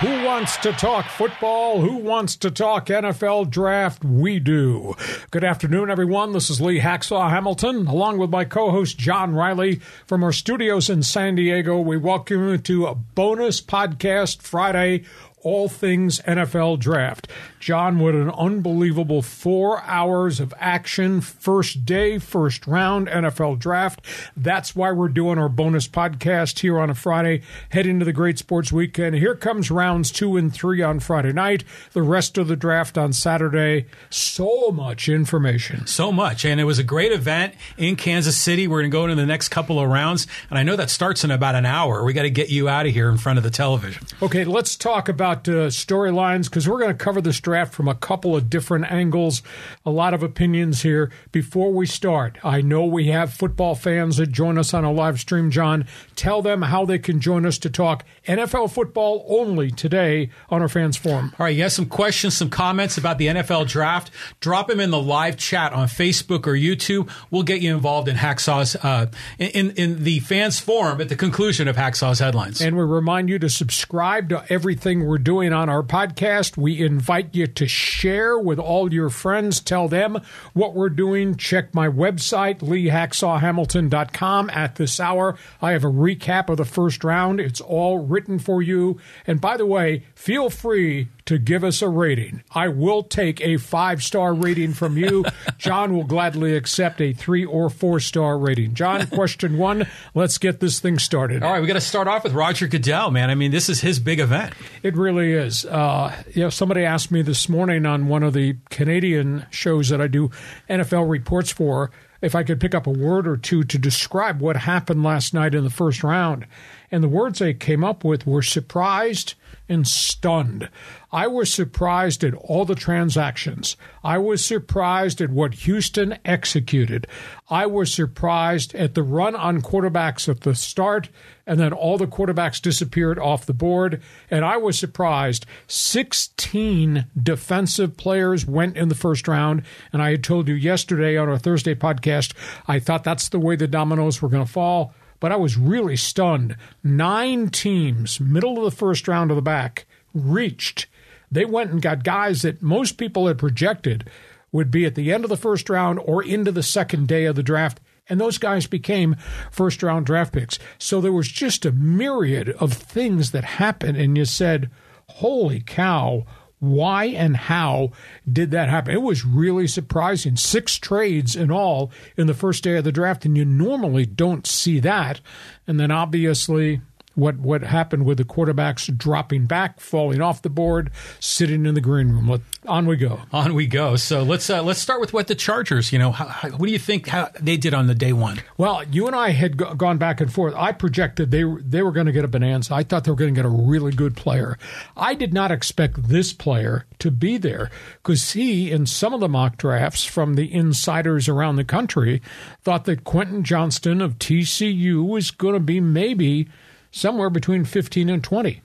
Who wants to talk football? Who wants to talk NFL draft? We do. Good afternoon, everyone. This is Lee Hacksaw Hamilton, along with my co host John Riley from our studios in San Diego. We welcome you to a bonus podcast Friday all things NFL draft. John, what an unbelievable four hours of action. First day, first round NFL draft. That's why we're doing our bonus podcast here on a Friday, heading to the great sports weekend. Here comes rounds two and three on Friday night, the rest of the draft on Saturday. So much information. So much. And it was a great event in Kansas City. We're going to go into the next couple of rounds. And I know that starts in about an hour. We got to get you out of here in front of the television. Okay, let's talk about uh, storylines because we're going to cover this draft from a couple of different angles. A lot of opinions here. Before we start, I know we have football fans that join us on a live stream, John. Tell them how they can join us to talk NFL football only today on our fans forum. All right, you have some questions, some comments about the NFL draft. Drop them in the live chat on Facebook or YouTube. We'll get you involved in Hacksaw's uh, in in the fans forum at the conclusion of Hacksaw's headlines. And we remind you to subscribe to everything we're doing on our podcast. We invite you to share with all your friends. Tell them what we're doing. Check my website, leehacksawhamilton.com. At this hour, I have a recap of the first round. It's all written for you. And by the way, feel free to give us a rating. I will take a five star rating from you. John will gladly accept a three or four star rating. John, question one. Let's get this thing started. All right, we got to start off with Roger Goodell, man. I mean, this is his big event. It really is. Uh, you know, somebody asked me this morning on one of the Canadian shows that I do NFL reports for if I could pick up a word or two to describe what happened last night in the first round. And the words I came up with were surprised and stunned. I was surprised at all the transactions. I was surprised at what Houston executed. I was surprised at the run on quarterbacks at the start, and then all the quarterbacks disappeared off the board. And I was surprised 16 defensive players went in the first round. And I had told you yesterday on our Thursday podcast, I thought that's the way the dominoes were going to fall but I was really stunned. Nine teams, middle of the first round of the back, reached. They went and got guys that most people had projected would be at the end of the first round or into the second day of the draft. And those guys became first round draft picks. So there was just a myriad of things that happened. And you said, holy cow, why and how did that happen? It was really surprising. Six trades in all in the first day of the draft, and you normally don't see that. And then obviously, what what happened with the quarterbacks dropping back, falling off the board, sitting in the green room. Let, on we go. On we go. So let's uh, let's start with what the Chargers. You know, how, how, what do you think how they did on the day one? Well, you and I had go- gone back and forth. I projected they they were going to get a bonanza. I thought they were going to get a really good player. I did not expect this player to be there because he, in some of the mock drafts from the insiders around the country, thought that Quentin Johnston of TCU was going to be maybe somewhere between 15 and 20.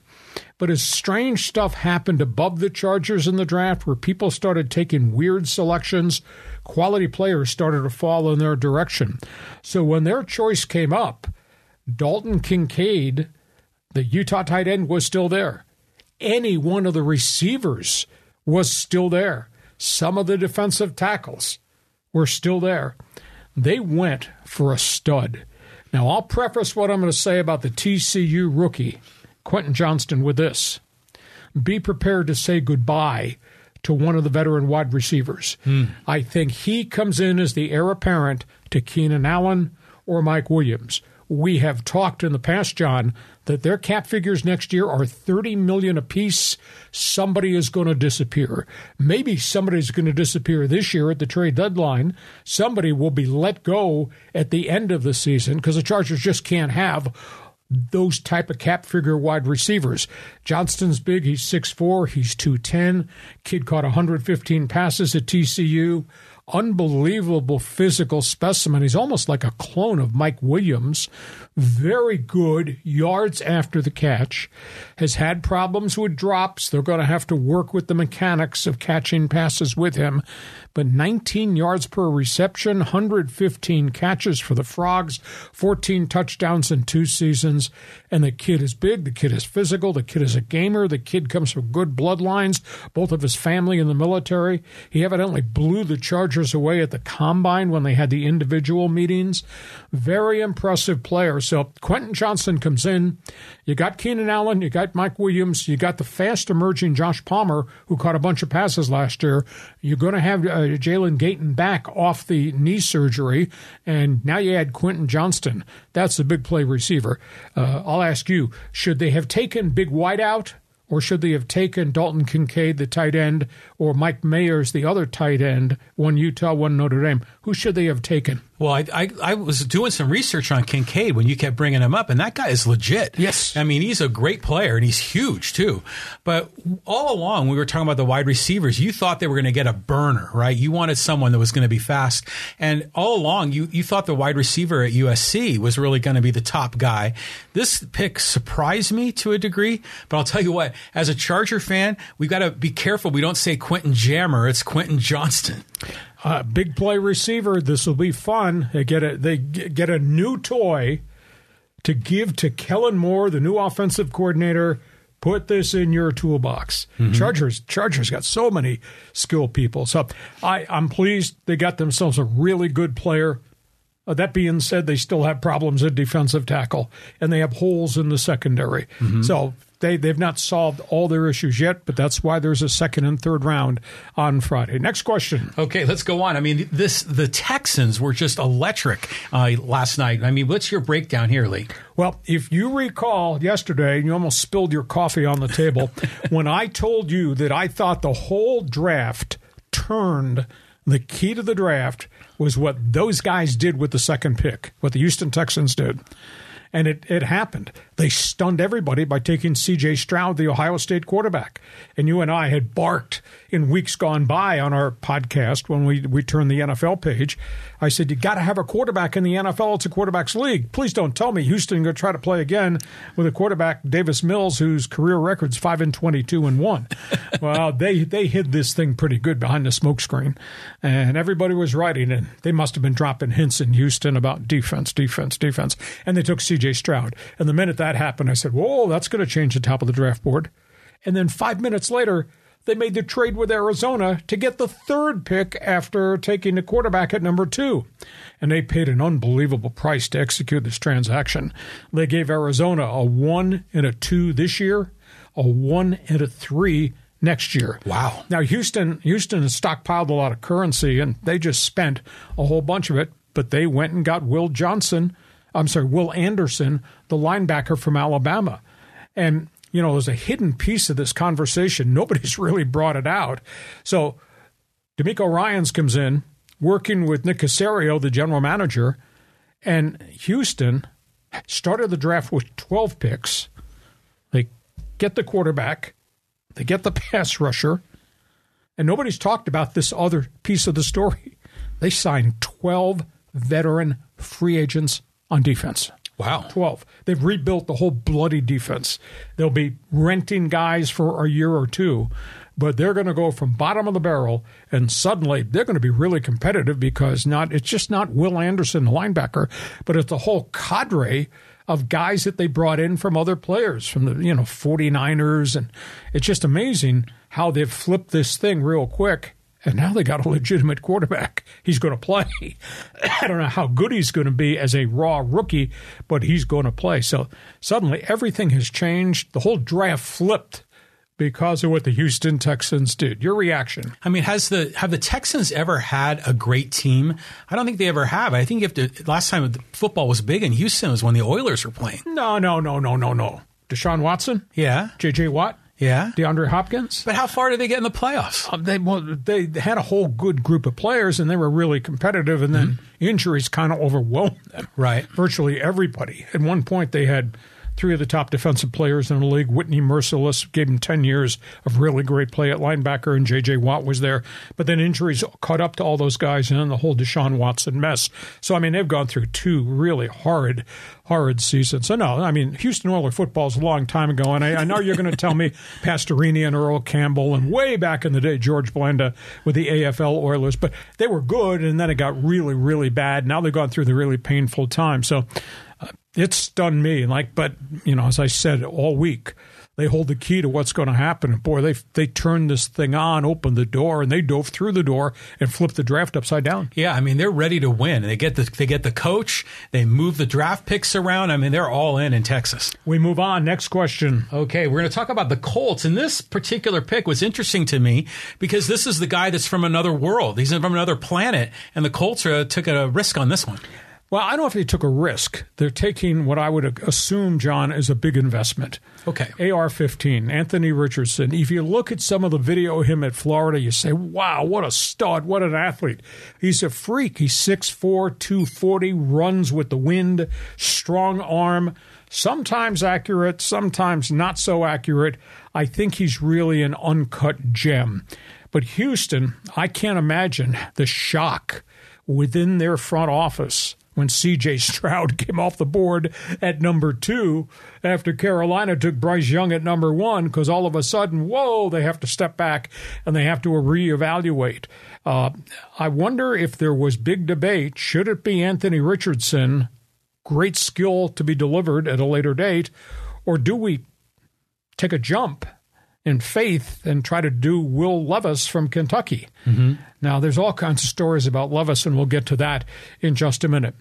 But as strange stuff happened above the Chargers in the draft, where people started taking weird selections, quality players started to fall in their direction. So when their choice came up, Dalton Kincaid, the Utah tight end, was still there. Any one of the receivers was still there. Some of the defensive tackles were still there. They went for a stud. Now, I'll preface what I'm going to say about the TCU rookie, Quentin Johnston, with this Be prepared to say goodbye to one of the veteran wide receivers. Hmm. I think he comes in as the heir apparent to Keenan Allen or Mike Williams. We have talked in the past, John, that their cap figures next year are 30 million apiece. Somebody is going to disappear. Maybe somebody's going to disappear this year at the trade deadline. Somebody will be let go at the end of the season because the Chargers just can't have those type of cap figure wide receivers. Johnston's big, he's 6'4, he's 210. Kid caught 115 passes at TCU. Unbelievable physical specimen. He's almost like a clone of Mike Williams. Very good yards after the catch. Has had problems with drops. They're going to have to work with the mechanics of catching passes with him. But 19 yards per reception, 115 catches for the Frogs, 14 touchdowns in two seasons. And the kid is big. The kid is physical. The kid is a gamer. The kid comes from good bloodlines, both of his family in the military. He evidently blew the Away at the combine when they had the individual meetings. Very impressive player. So Quentin Johnston comes in. You got Keenan Allen, you got Mike Williams, you got the fast emerging Josh Palmer, who caught a bunch of passes last year. You're going to have uh, Jalen Guyton back off the knee surgery, and now you add Quentin Johnston. That's the big play receiver. Uh, I'll ask you: Should they have taken Big White out? Or should they have taken Dalton Kincaid, the tight end, or Mike Mayers, the other tight end, one Utah, one Notre Dame? Who should they have taken? Well, I, I, I was doing some research on Kincaid when you kept bringing him up, and that guy is legit. Yes. I mean, he's a great player, and he's huge, too. But all along, we were talking about the wide receivers. You thought they were going to get a burner, right? You wanted someone that was going to be fast. And all along, you, you thought the wide receiver at USC was really going to be the top guy. This pick surprised me to a degree, but I'll tell you what, as a Charger fan, we've got to be careful we don't say Quentin Jammer, it's Quentin Johnston. Uh, big play receiver. This will be fun. They get a they get a new toy to give to Kellen Moore, the new offensive coordinator. Put this in your toolbox. Mm-hmm. Chargers Chargers got so many skilled people. So I I'm pleased they got themselves a really good player. Uh, that being said, they still have problems at defensive tackle, and they have holes in the secondary. Mm-hmm. So they they've not solved all their issues yet, but that's why there's a second and third round on Friday. Next question. Okay, let's go on. I mean, this the Texans were just electric uh, last night. I mean, what's your breakdown here, Lee? Well, if you recall yesterday, you almost spilled your coffee on the table when I told you that I thought the whole draft turned the key to the draft was what those guys did with the second pick, what the Houston Texans did. And it, it happened. They stunned everybody by taking CJ Stroud, the Ohio State quarterback. And you and I had barked in weeks gone by on our podcast when we, we turned the NFL page. I said, You got to have a quarterback in the NFL. It's a quarterback's league. Please don't tell me Houston going to try to play again with a quarterback, Davis Mills, whose career record's 5 and 22 and 1. well, they, they hid this thing pretty good behind the smokescreen. And everybody was writing, and they must have been dropping hints in Houston about defense, defense, defense. And they took CJ Stroud. And the minute that happened, I said, Whoa, that's going to change the top of the draft board. And then five minutes later, they made the trade with Arizona to get the third pick after taking the quarterback at number two. And they paid an unbelievable price to execute this transaction. They gave Arizona a one and a two this year, a one and a three next year. Wow. Now Houston Houston has stockpiled a lot of currency and they just spent a whole bunch of it, but they went and got Will Johnson, I'm sorry, Will Anderson, the linebacker from Alabama. And you know, there's a hidden piece of this conversation. Nobody's really brought it out. So DeMeco Ryans comes in, working with Nick Caserio, the general manager, and Houston started the draft with 12 picks. They get the quarterback, they get the pass rusher, and nobody's talked about this other piece of the story. They signed 12 veteran free agents on defense. Wow. 12. They've rebuilt the whole bloody defense. They'll be renting guys for a year or two, but they're going to go from bottom of the barrel and suddenly they're going to be really competitive because not it's just not Will Anderson, the linebacker, but it's the whole cadre of guys that they brought in from other players from the, you know, 49ers and it's just amazing how they've flipped this thing real quick and now they got a legitimate quarterback. He's going to play. I don't know how good he's going to be as a raw rookie, but he's going to play. So suddenly everything has changed. The whole draft flipped because of what the Houston Texans did. Your reaction? I mean, has the have the Texans ever had a great team? I don't think they ever have. I think if the last time football was big in Houston was when the Oilers were playing. No, no, no, no, no, no. Deshaun Watson? Yeah. J.J. Watt? Yeah. DeAndre Hopkins. But how far did they get in the playoffs? Um, they well, they had a whole good group of players, and they were really competitive. And then mm-hmm. injuries kind of overwhelmed them. Right. Virtually everybody. At one point, they had three of the top defensive players in the league. Whitney Mercilus gave him 10 years of really great play at linebacker, and J.J. Watt was there. But then injuries caught up to all those guys, and then the whole Deshaun Watson mess. So, I mean, they've gone through two really horrid, horrid seasons. So, no, I mean, Houston Oilers football is a long time ago, and I, I know you're going to tell me Pastorini and Earl Campbell, and way back in the day, George Blanda with the AFL Oilers, but they were good, and then it got really, really bad. Now they've gone through the really painful time. So, it's stunned me. Like, but you know, as I said all week, they hold the key to what's going to happen. And boy, they they turned this thing on, opened the door, and they dove through the door and flipped the draft upside down. Yeah, I mean they're ready to win. They get the they get the coach. They move the draft picks around. I mean they're all in in Texas. We move on. Next question. Okay, we're going to talk about the Colts. And this particular pick was interesting to me because this is the guy that's from another world. He's from another planet, and the Colts uh, took a risk on this one. Well, I don't know if they took a risk. They're taking what I would assume, John, is a big investment. Okay. AR 15, Anthony Richardson. If you look at some of the video of him at Florida, you say, wow, what a stud, what an athlete. He's a freak. He's 6'4, 240, runs with the wind, strong arm, sometimes accurate, sometimes not so accurate. I think he's really an uncut gem. But Houston, I can't imagine the shock within their front office when CJ Stroud came off the board at number two after Carolina took Bryce Young at number one because all of a sudden, whoa, they have to step back and they have to reevaluate. Uh, I wonder if there was big debate should it be Anthony Richardson, great skill to be delivered at a later date, or do we take a jump in faith and try to do Will Levis from Kentucky. Mm-hmm. Now, there's all kinds of stories about Levis, and we'll get to that in just a minute.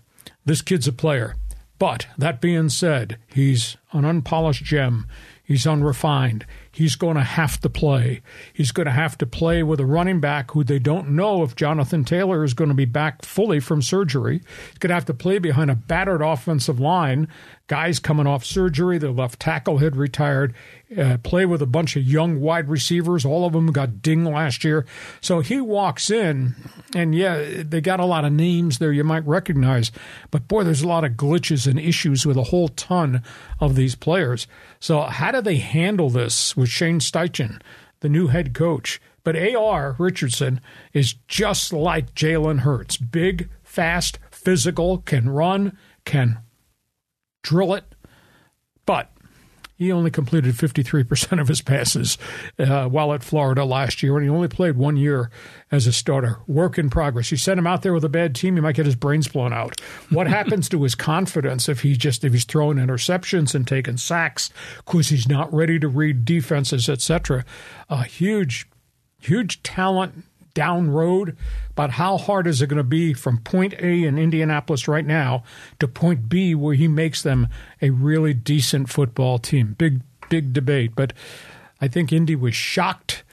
This kid's a player. But that being said, he's an unpolished gem. He's unrefined. He's going to have to play. He's going to have to play with a running back who they don't know if Jonathan Taylor is going to be back fully from surgery. He's going to have to play behind a battered offensive line. Guys coming off surgery, the left tackle had retired. Uh, play with a bunch of young wide receivers. All of them got dinged last year. So he walks in, and yeah, they got a lot of names there you might recognize. But boy, there's a lot of glitches and issues with a whole ton of these players. So how do they handle this with Shane Steichen, the new head coach? But A.R. Richardson is just like Jalen Hurts big, fast, physical, can run, can drill it. But he only completed 53% of his passes uh, while at Florida last year, and he only played one year as a starter. Work in progress. You send him out there with a bad team, he might get his brains blown out. What happens to his confidence if he just if he's throwing interceptions and taking sacks because he's not ready to read defenses, etc. A huge, huge talent down road, but how hard is it going to be from point A in Indianapolis right now to point B where he makes them a really decent football team? Big, big debate. But I think Indy was shocked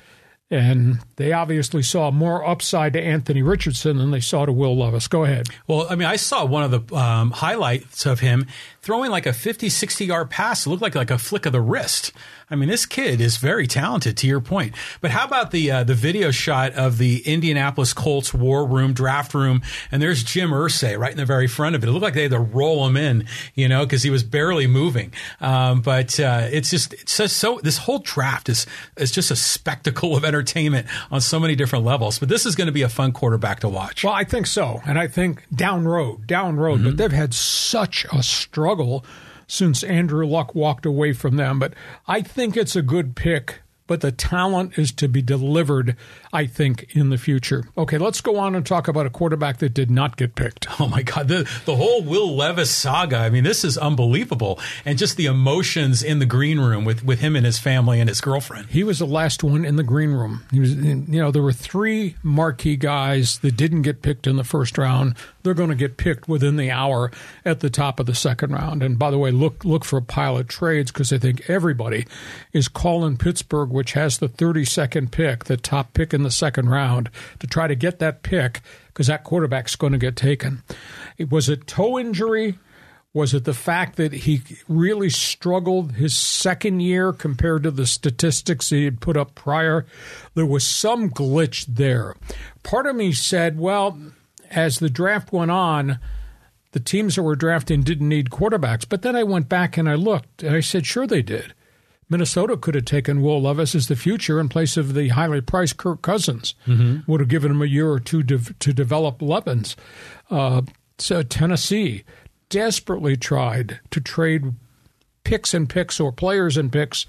and they obviously saw more upside to Anthony Richardson than they saw to Will Levis. Go ahead. Well, I mean, I saw one of the um, highlights of him throwing like a 50, 60 yard pass. It looked like, like a flick of the wrist. I mean, this kid is very talented, to your point. But how about the uh, the video shot of the Indianapolis Colts war room, draft room, and there's Jim Irsay right in the very front of it. It looked like they had to roll him in, you know, because he was barely moving. Um, but uh, it's just it's just so this whole draft is is just a spectacle of entertainment on so many different levels. But this is going to be a fun quarterback to watch. Well, I think so, and I think down road, down road. Mm-hmm. But they've had such a struggle since Andrew Luck walked away from them. But I think it's a good pick but the talent is to be delivered, I think, in the future. Okay, let's go on and talk about a quarterback that did not get picked. Oh my God, the the whole Will Levis saga. I mean, this is unbelievable, and just the emotions in the green room with with him and his family and his girlfriend. He was the last one in the green room. He was, you know, there were three marquee guys that didn't get picked in the first round. They're going to get picked within the hour at the top of the second round. And by the way, look look for pilot trades because I think everybody is calling Pittsburgh which has the 32nd pick, the top pick in the second round, to try to get that pick because that quarterback's going to get taken. It was a toe injury. Was it the fact that he really struggled his second year compared to the statistics he had put up prior? There was some glitch there. Part of me said, well, as the draft went on, the teams that were drafting didn't need quarterbacks. But then I went back and I looked and I said, sure they did. Minnesota could have taken Will Levis as the future in place of the highly priced Kirk Cousins. Mm-hmm. Would have given him a year or two to, to develop Levens. Uh, so Tennessee desperately tried to trade picks and picks or players and picks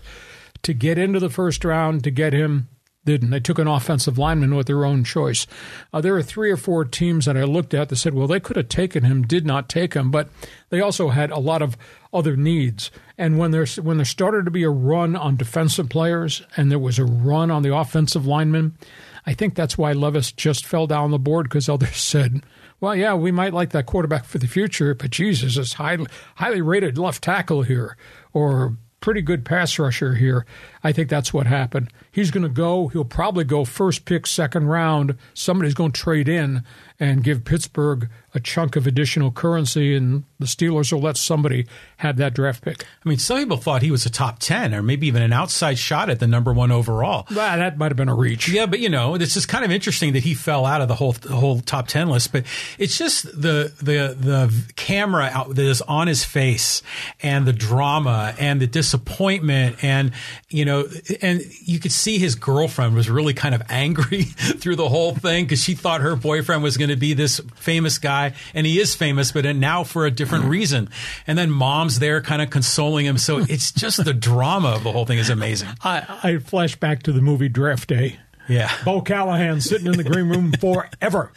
to get into the first round to get him didn't. They took an offensive lineman with their own choice. Uh, there were three or four teams that I looked at that said, well, they could have taken him, did not take him, but they also had a lot of other needs. And when there's when there started to be a run on defensive players and there was a run on the offensive linemen, I think that's why Levis just fell down the board because others said, well, yeah, we might like that quarterback for the future, but Jesus, it's highly highly rated left tackle here, or pretty good pass rusher here. I think that's what happened. He's going to go. He'll probably go first pick, second round. Somebody's going to trade in and give Pittsburgh a chunk of additional currency, and the Steelers will let somebody have that draft pick. I mean, some people thought he was a top 10 or maybe even an outside shot at the number one overall. Well, that might have been a reach. Yeah, but you know, this is kind of interesting that he fell out of the whole the whole top 10 list, but it's just the the the camera out that is on his face and the drama and the disappointment and you know, and you could see his girlfriend was really kind of angry through the whole thing because she thought her boyfriend was going to be this famous guy, and he is famous, but now for a different mm-hmm. reason. And then mom's there, kind of consoling him. So it's just the drama of the whole thing is amazing. I, I flash back to the movie Draft Day eh? Yeah. Bo Callahan sitting in the green room forever.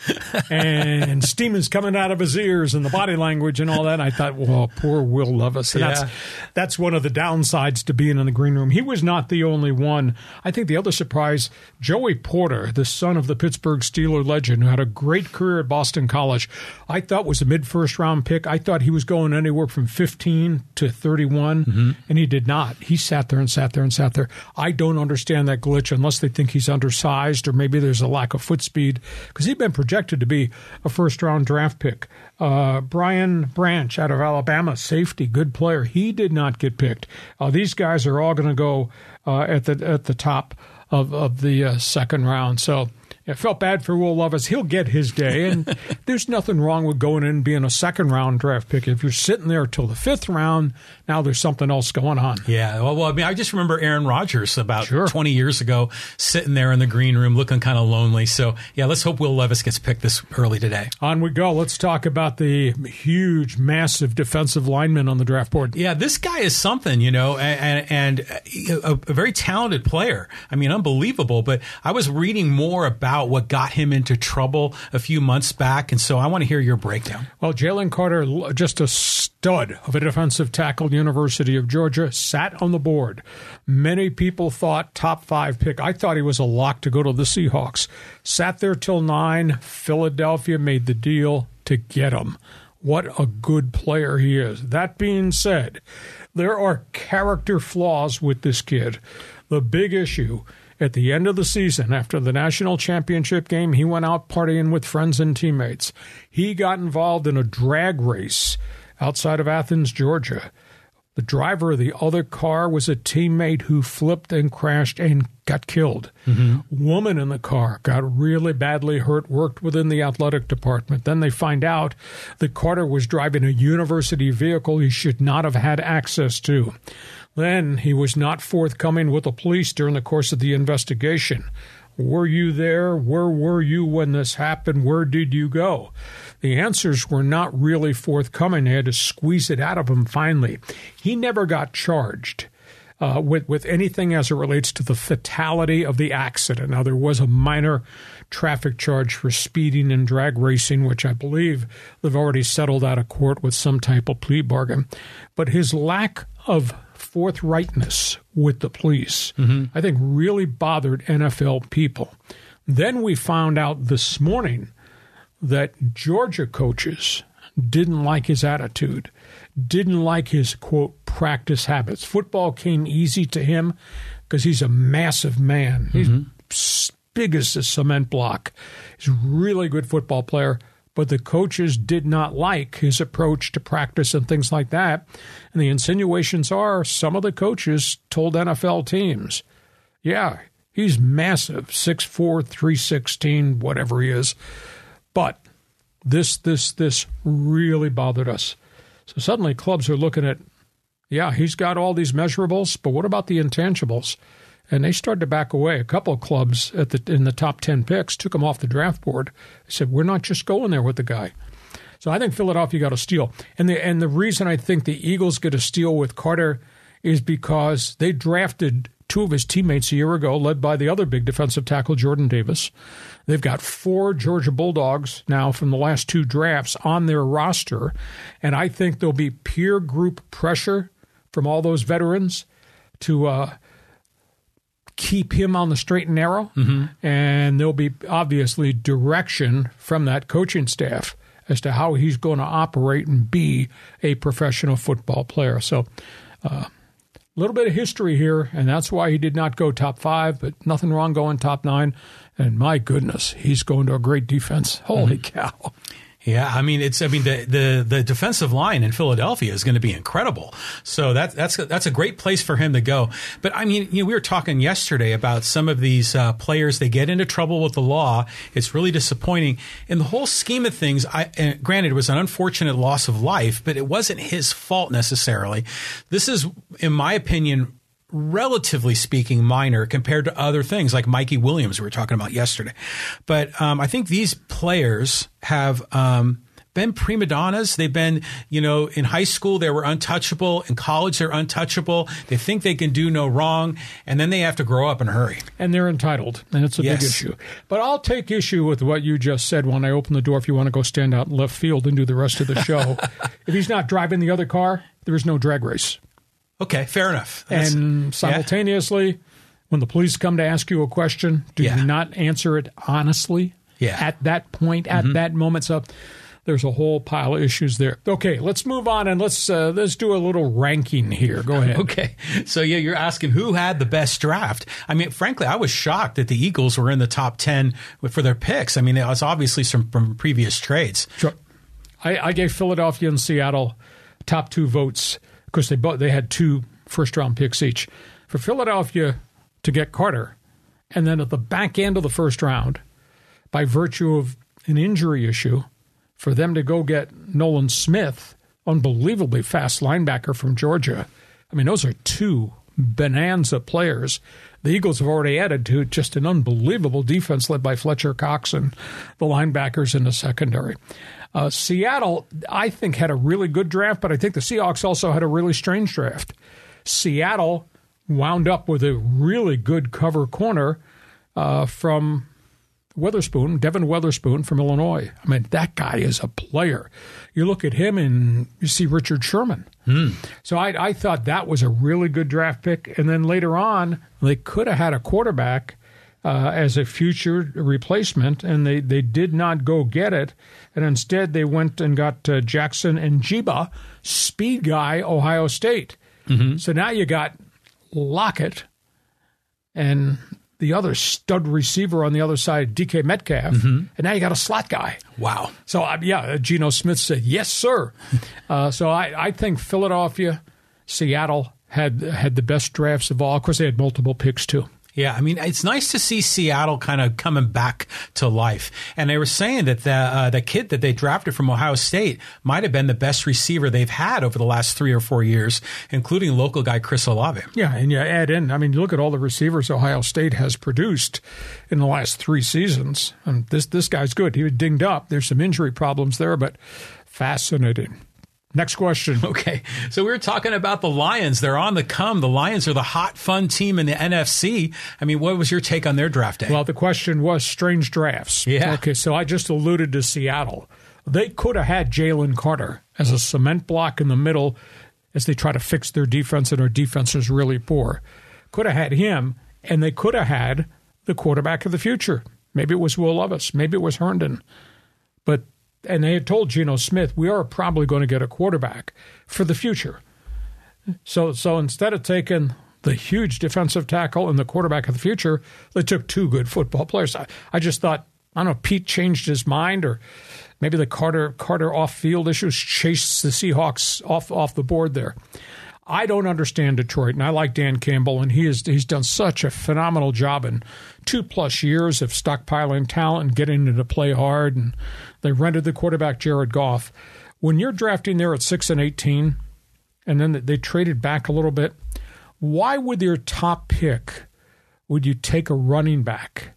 And steam is coming out of his ears and the body language and all that. I thought, well, poor Will Levis. And yeah. that's, that's one of the downsides to being in the green room. He was not the only one. I think the other surprise, Joey Porter, the son of the Pittsburgh Steeler legend who had a great career at Boston College, I thought was a mid first round pick. I thought he was going anywhere from 15 to 31, mm-hmm. and he did not. He sat there and sat there and sat there. I don't understand that glitch unless they think he's under undersized or maybe there's a lack of foot speed because he'd been projected to be a first round draft pick. Uh, Brian Branch out of Alabama, safety, good player. He did not get picked. Uh, these guys are all going to go uh, at the at the top of of the uh, second round. So I felt bad for Will Levis. He'll get his day, and there's nothing wrong with going in and being a second round draft pick. If you're sitting there till the fifth round, now there's something else going on. Yeah, well, well I mean, I just remember Aaron Rodgers about sure. 20 years ago sitting there in the green room looking kind of lonely. So, yeah, let's hope Will Levis gets picked this early today. On we go. Let's talk about the huge, massive defensive lineman on the draft board. Yeah, this guy is something, you know, and, and a, a very talented player. I mean, unbelievable. But I was reading more about about what got him into trouble a few months back. And so I want to hear your breakdown. Well, Jalen Carter, just a stud of a defensive tackle, University of Georgia, sat on the board. Many people thought top five pick. I thought he was a lock to go to the Seahawks. Sat there till nine. Philadelphia made the deal to get him. What a good player he is. That being said, there are character flaws with this kid. The big issue at the end of the season, after the national championship game, he went out partying with friends and teammates. He got involved in a drag race outside of Athens, Georgia. The driver of the other car was a teammate who flipped and crashed and got killed. Mm-hmm. Woman in the car got really badly hurt, worked within the athletic department. Then they find out that Carter was driving a university vehicle he should not have had access to. Then he was not forthcoming with the police during the course of the investigation. Were you there? Where were you when this happened? Where did you go? The answers were not really forthcoming. They had to squeeze it out of him finally. He never got charged. Uh, with with anything as it relates to the fatality of the accident. Now there was a minor traffic charge for speeding and drag racing, which I believe they've already settled out of court with some type of plea bargain. But his lack of forthrightness with the police, mm-hmm. I think really bothered NFL people. Then we found out this morning that Georgia coaches didn't like his attitude, didn't like his quote practice habits. Football came easy to him because he's a massive man. Mm-hmm. He's big as a cement block. He's a really good football player but the coaches did not like his approach to practice and things like that. And the insinuations are some of the coaches told NFL teams, yeah, he's massive, 6'4, 316, whatever he is. But this this this really bothered us. So suddenly clubs are looking at, yeah, he's got all these measurables, but what about the intangibles? And they started to back away. A couple of clubs at the in the top ten picks took him off the draft board. They said, "We're not just going there with the guy." So I think Philadelphia got a steal, and the and the reason I think the Eagles get a steal with Carter is because they drafted two of his teammates a year ago, led by the other big defensive tackle Jordan Davis. They've got four Georgia Bulldogs now from the last two drafts on their roster, and I think there'll be peer group pressure from all those veterans to. Uh, keep him on the straight and narrow. Mm-hmm. And there'll be obviously direction from that coaching staff as to how he's going to operate and be a professional football player. So, a little bit of history here, and that's why he did not go top five, but nothing wrong going top nine. And my goodness, he's going to a great defense. Holy mm-hmm. cow. Yeah, I mean it's I mean the the the defensive line in Philadelphia is going to be incredible. So that's that's that's a great place for him to go. But I mean, you know, we were talking yesterday about some of these uh, players they get into trouble with the law. It's really disappointing. In the whole scheme of things, I granted it was an unfortunate loss of life, but it wasn't his fault necessarily. This is in my opinion relatively speaking, minor compared to other things like Mikey Williams we were talking about yesterday. But um, I think these players have. Um, been prima donnas. They've been, you know, in high school they were untouchable. In college they're untouchable. They think they can do no wrong, and then they have to grow up and hurry. And they're entitled, and it's a yes. big issue. But I'll take issue with what you just said when I open the door. If you want to go stand out in left field and do the rest of the show, if he's not driving the other car, there is no drag race. Okay, fair enough. That's, and simultaneously, yeah. when the police come to ask you a question, do yeah. you not answer it honestly? Yeah. At that point, at mm-hmm. that moment, so there's a whole pile of issues there. Okay, let's move on and let's uh, let's do a little ranking here. Go ahead. okay, so yeah, you're asking who had the best draft. I mean, frankly, I was shocked that the Eagles were in the top ten for their picks. I mean, it was obviously some from previous trades. Sure. I, I gave Philadelphia and Seattle top two votes because they both they had two first round picks each. For Philadelphia to get Carter, and then at the back end of the first round, by virtue of an injury issue, for them to go get Nolan Smith, unbelievably fast linebacker from Georgia. I mean, those are two bonanza players. The Eagles have already added to just an unbelievable defense led by Fletcher Cox and the linebackers in the secondary. Uh, Seattle, I think, had a really good draft, but I think the Seahawks also had a really strange draft. Seattle wound up with a really good cover corner uh, from Witherspoon, Devin Witherspoon from Illinois. I mean, that guy is a player. You look at him and you see Richard Sherman. Hmm. So I, I thought that was a really good draft pick. And then later on, they could have had a quarterback uh, as a future replacement, and they, they did not go get it. And instead, they went and got uh, Jaxon Njigba, speed guy, Ohio State. Mm-hmm. So now you got Lockett and the other stud receiver on the other side, DK Metcalf, mm-hmm. and now you got a slot guy. Wow. So, uh, yeah, Geno Smith said, yes, sir. uh, so I, I think Philadelphia, Seattle had had the best drafts of all. Of course, they had multiple picks, too. Yeah, I mean, it's nice to see Seattle kind of coming back to life. And they were saying that the uh, the kid that they drafted from Ohio State might have been the best receiver they've had over the last three or four years, including local guy Chris Olave. Yeah, and you add in, I mean, look at all the receivers Ohio State has produced in the last three seasons, and this this guy's good. He was dinged up. There's some injury problems there, but fascinating. Next question. Okay. So we were talking about the Lions. They're on the come. The Lions are the hot, fun team in the NFC. I mean, what was your take on their draft day? Well, the question was strange drafts. Yeah. Okay. So I just alluded to Seattle. They could have had Jalen Carter as a cement block in the middle as they try to fix their defense, and their defense is really poor. Could have had him, and they could have had the quarterback of the future. Maybe it was Will Levis. Maybe it was Hendon. But and they had told Geno Smith, we are probably going to get a quarterback for the future. So, so instead of taking the huge defensive tackle and the quarterback of the future, they took two good football players. I, I just thought, I don't know, Pete changed his mind, or maybe the Carter Carter off field issues chased the Seahawks off off the board there. I don't understand Detroit, and I like Dan Campbell, and he is he's done such a phenomenal job in two plus years of stockpiling talent and getting them to play hard. And they rented the quarterback Jared Goff. When you're drafting there at six and eighteen, and then they traded back a little bit, why would your top pick would you take a running back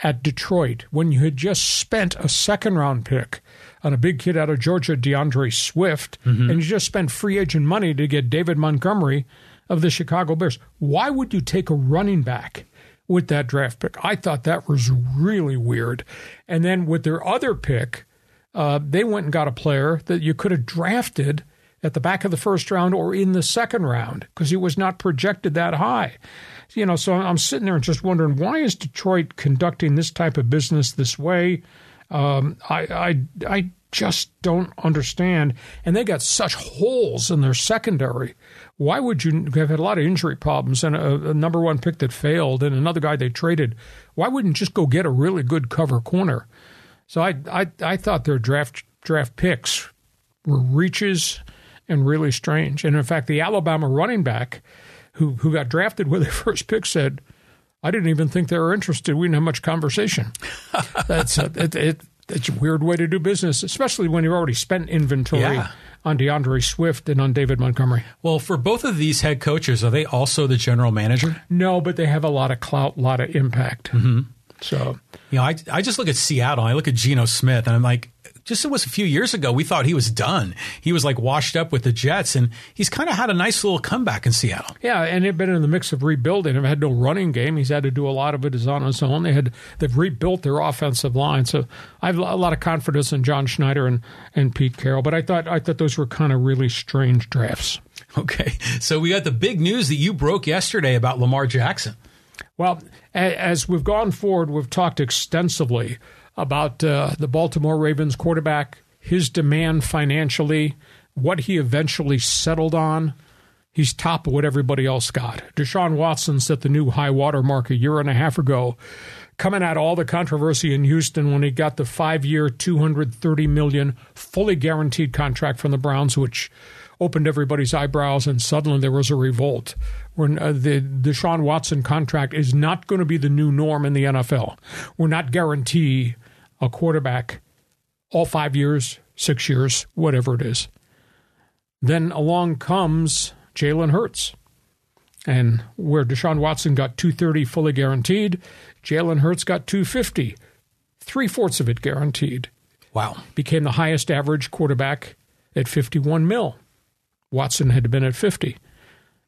at Detroit when you had just spent a second round pick? On a big kid out of Georgia, D'Andre Swift, mm-hmm. and you just spent free agent money to get David Montgomery of the Chicago Bears. Why would you take a running back with that draft pick? I thought that was really weird. And then with their other pick, uh, they went and got a player that you could have drafted at the back of the first round or in the second round because he was not projected that high. You know, so I'm sitting there and just wondering why is Detroit conducting this type of business this way? Um, I, I, I just don't understand. And they got such holes in their secondary. Why would you have had a lot of injury problems and a, a, number one pick that failed and another guy they traded? Why wouldn't just go get a really good cover corner? So I, I, I thought their draft draft picks were reaches and really strange. And in fact, the Alabama running back who who got drafted with their first pick said, I didn't even think they were interested. We didn't have much conversation. That's a, it, it, it's a weird way to do business, especially when you've already spent inventory yeah. on D'Andre Swift and on David Montgomery. Well, for both of these head coaches, are they also the general manager? No, but they have a lot of clout, a lot of impact. Mm-hmm. So, you know, I, I just look at Seattle. I look at Geno Smith, and I'm like, just it was a few years ago, we thought he was done. He was like washed up with the Jets, and he's kind of had a nice little comeback in Seattle. Yeah, and they've been in the mix of rebuilding. They've had no running game. He's had to do a lot of it is on his own. They had they've rebuilt their offensive line, so I have a lot of confidence in John Schneider and, and Pete Carroll. But I thought I thought those were kind of really strange drafts. Okay, so we got the big news that you broke yesterday about Lamar Jackson. Well, as we've gone forward, we've talked extensively about uh, the Baltimore Ravens quarterback, his demand financially, what he eventually settled on. He's top of what everybody else got. Deshaun Watson set the new high water mark a year and a half ago, coming out all the controversy in Houston when he got the five-year, two hundred thirty million fully guaranteed contract from the Browns, which opened everybody's eyebrows, and suddenly there was a revolt. When uh, the Deshaun Watson contract is not going to be the new norm in the NFL. We're not guarantee a quarterback all five years, six years, whatever it is. Then along comes Jalen Hurts. And where Deshaun Watson got 230 fully guaranteed, Jalen Hurts got 250, three fourths of it guaranteed. Wow. Became the highest average quarterback at 51 mil. Watson had been at 50.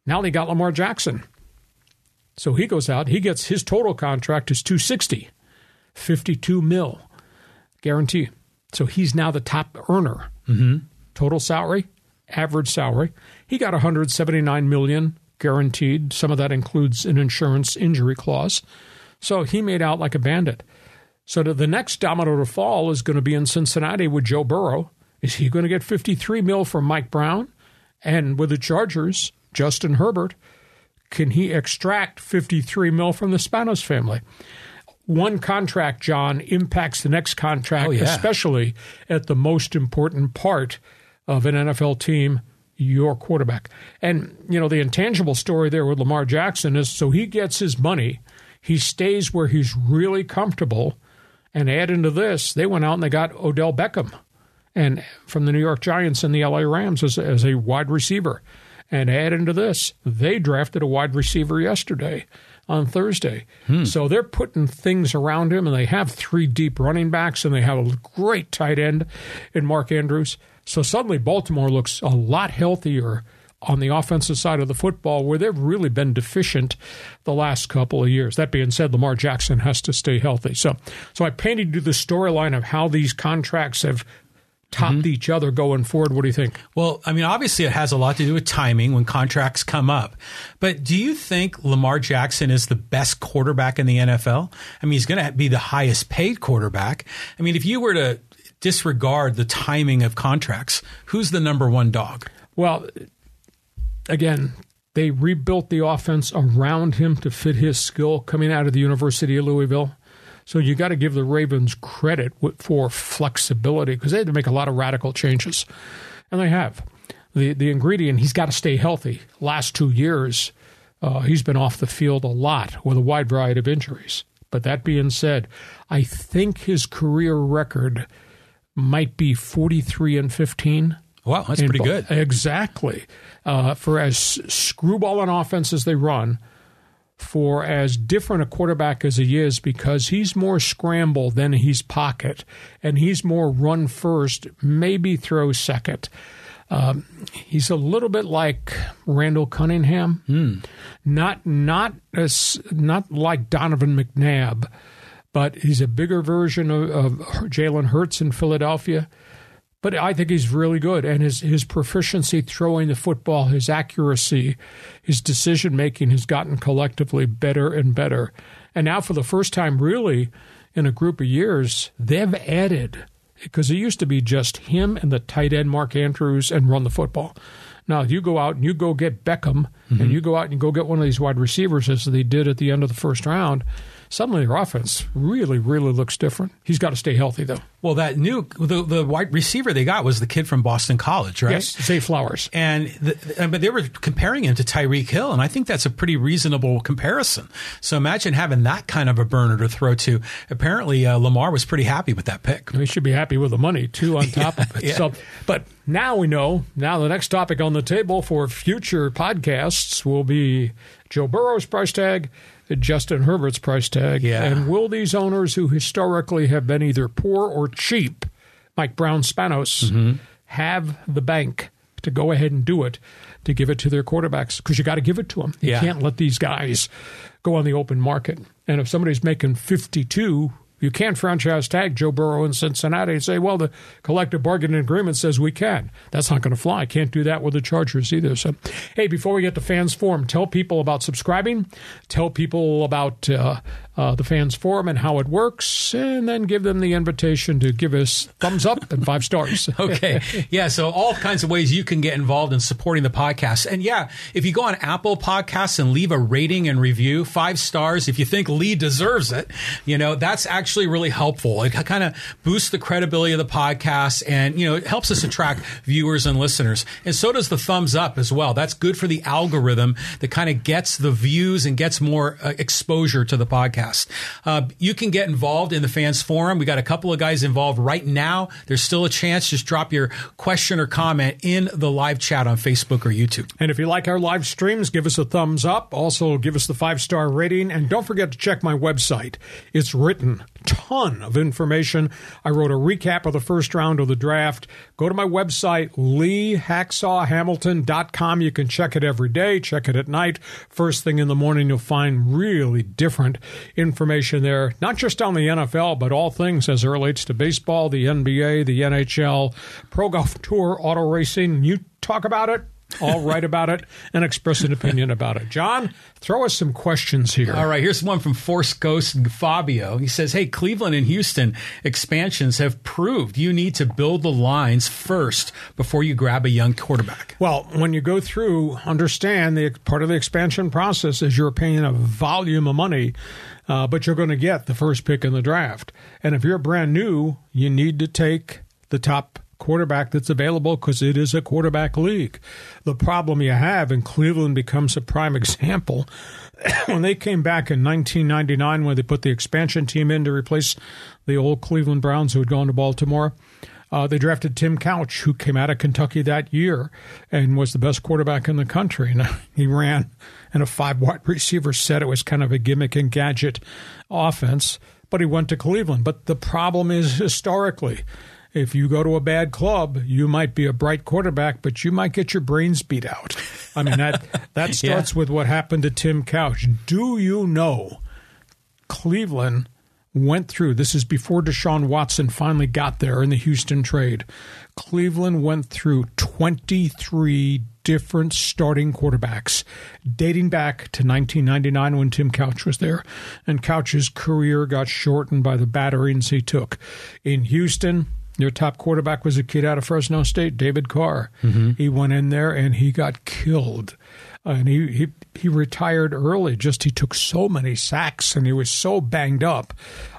Now they got Lamar Jackson. So he goes out, he gets his total contract is 260, 52 mil guarantee. So he's now the top earner. Mm-hmm. Total salary, average salary. He got 179 million guaranteed. Some of that includes an insurance injury clause. So he made out like a bandit. So the next domino to fall is going to be in Cincinnati with Joe Burrow. Is he going to get 53 mil from Mike Brown? And with the Chargers, Justin Herbert, can he extract 53 mil from the Spanos family? One contract, John, impacts the next contract, oh, yeah. especially at the most important part of an NFL team, your quarterback. And, you know, the intangible story there with Lamar Jackson is so he gets his money, he stays where he's really comfortable. And add into this, they went out and they got Odell Beckham and from the New York Giants and the LA Rams as, as a wide receiver. And add into this, they drafted a wide receiver yesterday on Thursday. Hmm. So they're putting things around him, and they have three deep running backs, and they have a great tight end in Mark Andrews. So suddenly Baltimore looks a lot healthier on the offensive side of the football where they've really been deficient the last couple of years. That being said, Lamar Jackson has to stay healthy. So so I painted you the storyline of how these contracts have topped mm-hmm. each other going forward. What do you think? Well, I mean, obviously it has a lot to do with timing when contracts come up. But do you think Lamar Jackson is the best quarterback in the NFL? I mean, he's going to be the highest paid quarterback. I mean, if you were to disregard the timing of contracts, who's the number one dog? Well, again, they rebuilt the offense around him to fit his skill coming out of the University of Louisville. So you got to give the Ravens credit for flexibility because they had to make a lot of radical changes, and they have. the the ingredient. He's got to stay healthy. Last two years, uh, he's been off the field a lot with a wide variety of injuries. But that being said, I think his career record might be 43 and 15. Wow, that's pretty good. Exactly. Uh, for as screwball an offense as they run, for as different a quarterback as he is, because he's more scramble than he's pocket, and he's more run first, maybe throw second. Um, he's a little bit like Randall Cunningham, not not as not like Donovan McNabb, but he's a bigger version of, of Jalen Hurts in Philadelphia. But I think he's really good, and his his proficiency throwing the football, his accuracy, his decision making has gotten collectively better and better. And now, for the first time, really, in a group of years, they've added because it used to be just him and the tight end Mark Andrews and run the football. Now you go out and you go get Beckham and mm-hmm. you go out and go get one of these wide receivers as they did at the end of the first round. Suddenly their offense really, really looks different. He's got to stay healthy though. Well, that new the the wide receiver they got was the kid from Boston College, right? Yes, Zay Flowers. And the, and- but they were comparing him to Tyreek Hill, and I think that's a pretty reasonable comparison. So imagine having that kind of a burner to throw to. Apparently, uh, Lamar was pretty happy with that pick. He should be happy with the money too on top of it. yeah. So, but now we know. Now the next topic on the table for future podcasts will be Joe Burrow's price tag, Justin Herbert's price tag, Yeah. and will these owners who historically have been either poor or cheap, like Brown Spanos, Mm-hmm. have the bank to go ahead and do it to give it to their quarterbacks because you got to give it to them. You Yeah. can't let these guys go on the open market. And if somebody's making 52, you can't franchise tag Joe Burrow in Cincinnati and say, well, the collective bargaining agreement says we can. That's not going to fly. Can't do that with the Chargers either. So, hey, before we get to Fans Forum, tell people about subscribing, tell people about uh, uh, the Fans Forum and how it works, and then give them the invitation to give us thumbs up and five stars. Okay. Yeah. So all kinds of ways you can get involved in supporting the podcast. And yeah, if you go on Apple Podcasts and leave a rating and review, five stars, if you think Lee deserves it, you know, that's actually really helpful. It kind of boosts the credibility of the podcast and, you know, it helps us attract viewers and listeners. And so does the thumbs up as well. That's good for the algorithm that kind of gets the views and gets more uh, exposure to the podcast. Uh, you can get involved in the fans forum. We got a couple of guys involved right now. There's still a chance. Just drop your question or comment in the live chat on Facebook or YouTube. And if you like our live streams, give us a thumbs up. Also, give us the five star rating. And don't forget to check my website. It's written ton of information. I wrote a recap of the first round of the draft. Go to my website, leehacksawhamilton.com. You can check it every day, check it at night. First thing in the morning, you'll find really different information there, not just on the NFL, but all things as it relates to baseball, the NBA, the NHL, Pro Golf Tour, auto racing. You talk about it. I'll write about it and express an opinion about it. John, throw us some questions here. All right, here's one from Force Ghost Fabio. He says, Hey, Cleveland and Houston expansions have proved you need to build the lines first before you grab a young quarterback. Well, when you go through, understand the part of the expansion process is you're paying a volume of money, uh, but you're going to get the first pick in the draft. And if you're brand new, you need to take the top quarterback that's available because it is a quarterback league. The problem you have, and Cleveland becomes a prime example, when they came back in 1999 when they put the expansion team in to replace the old Cleveland Browns who had gone to Baltimore. Uh, they drafted Tim Couch, who came out of Kentucky that year and was the best quarterback in the country. And he ran in a five wide receiver set. It was kind of a gimmick and gadget offense, but he went to Cleveland. But the problem is historically, if you go to a bad club, you might be a bright quarterback, but you might get your brains beat out. I mean, that, that starts with what happened to Tim Couch. Do you know Cleveland went through this is before Deshaun Watson finally got there in the Houston trade. Cleveland went through 23 different starting quarterbacks dating back to 1999 when Tim Couch was there. And Couch's career got shortened by the batterings he took. In Houston, their top quarterback was a kid out of Fresno State, David Carr. Mm-hmm. He went in there and he got killed. And he, he he retired early. Just he took so many sacks and he was so banged up.